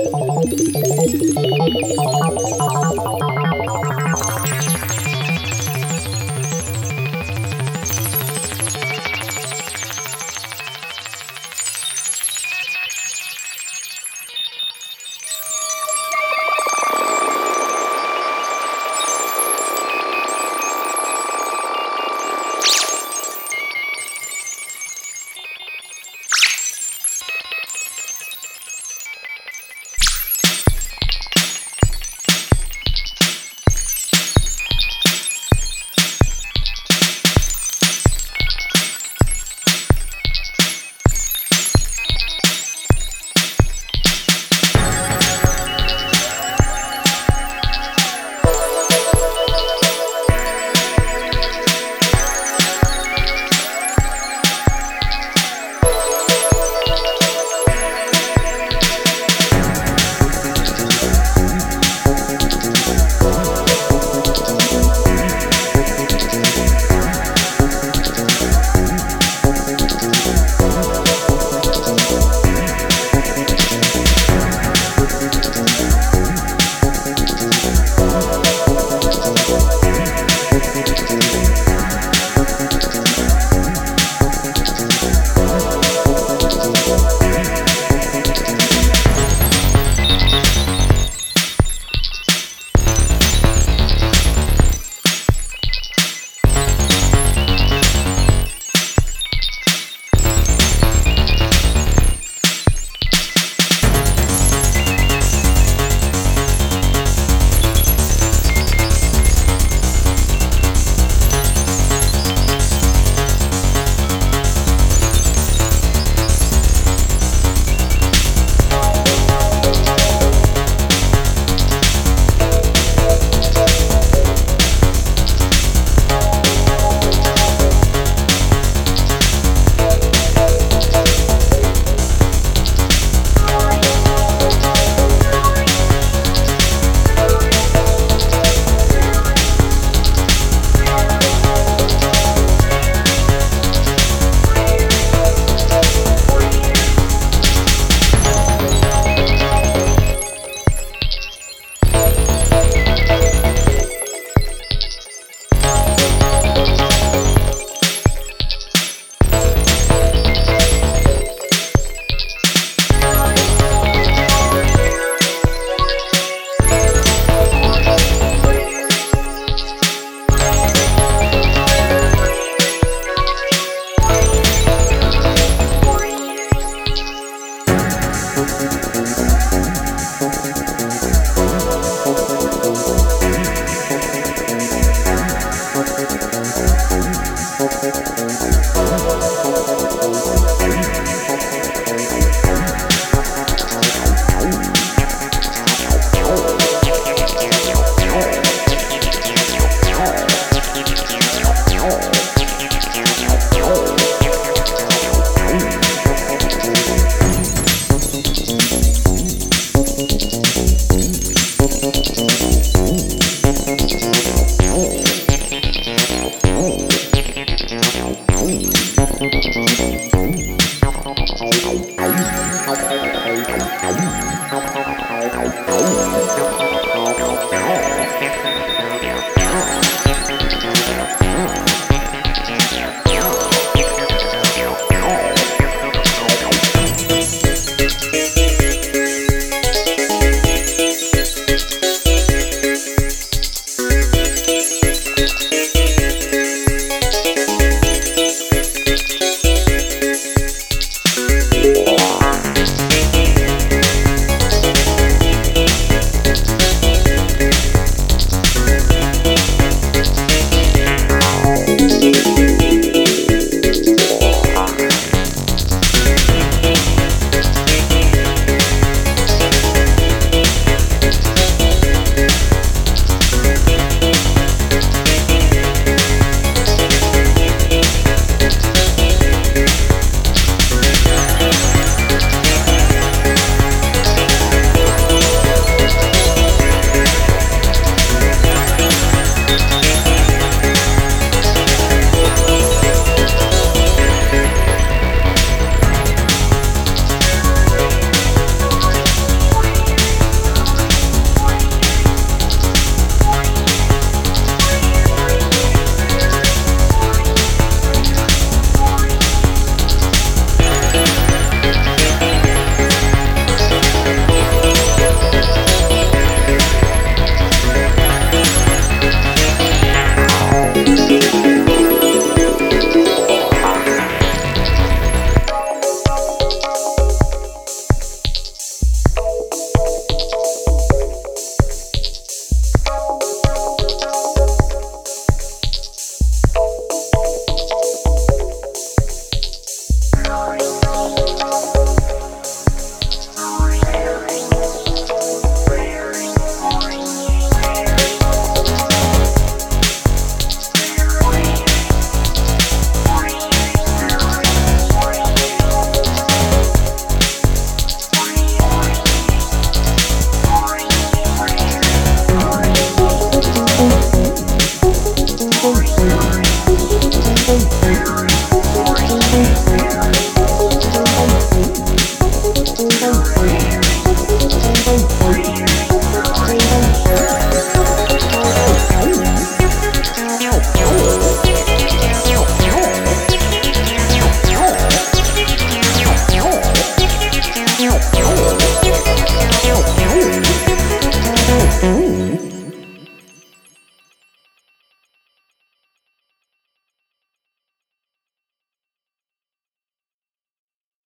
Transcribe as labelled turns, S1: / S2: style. S1: ハハハハ Thank you.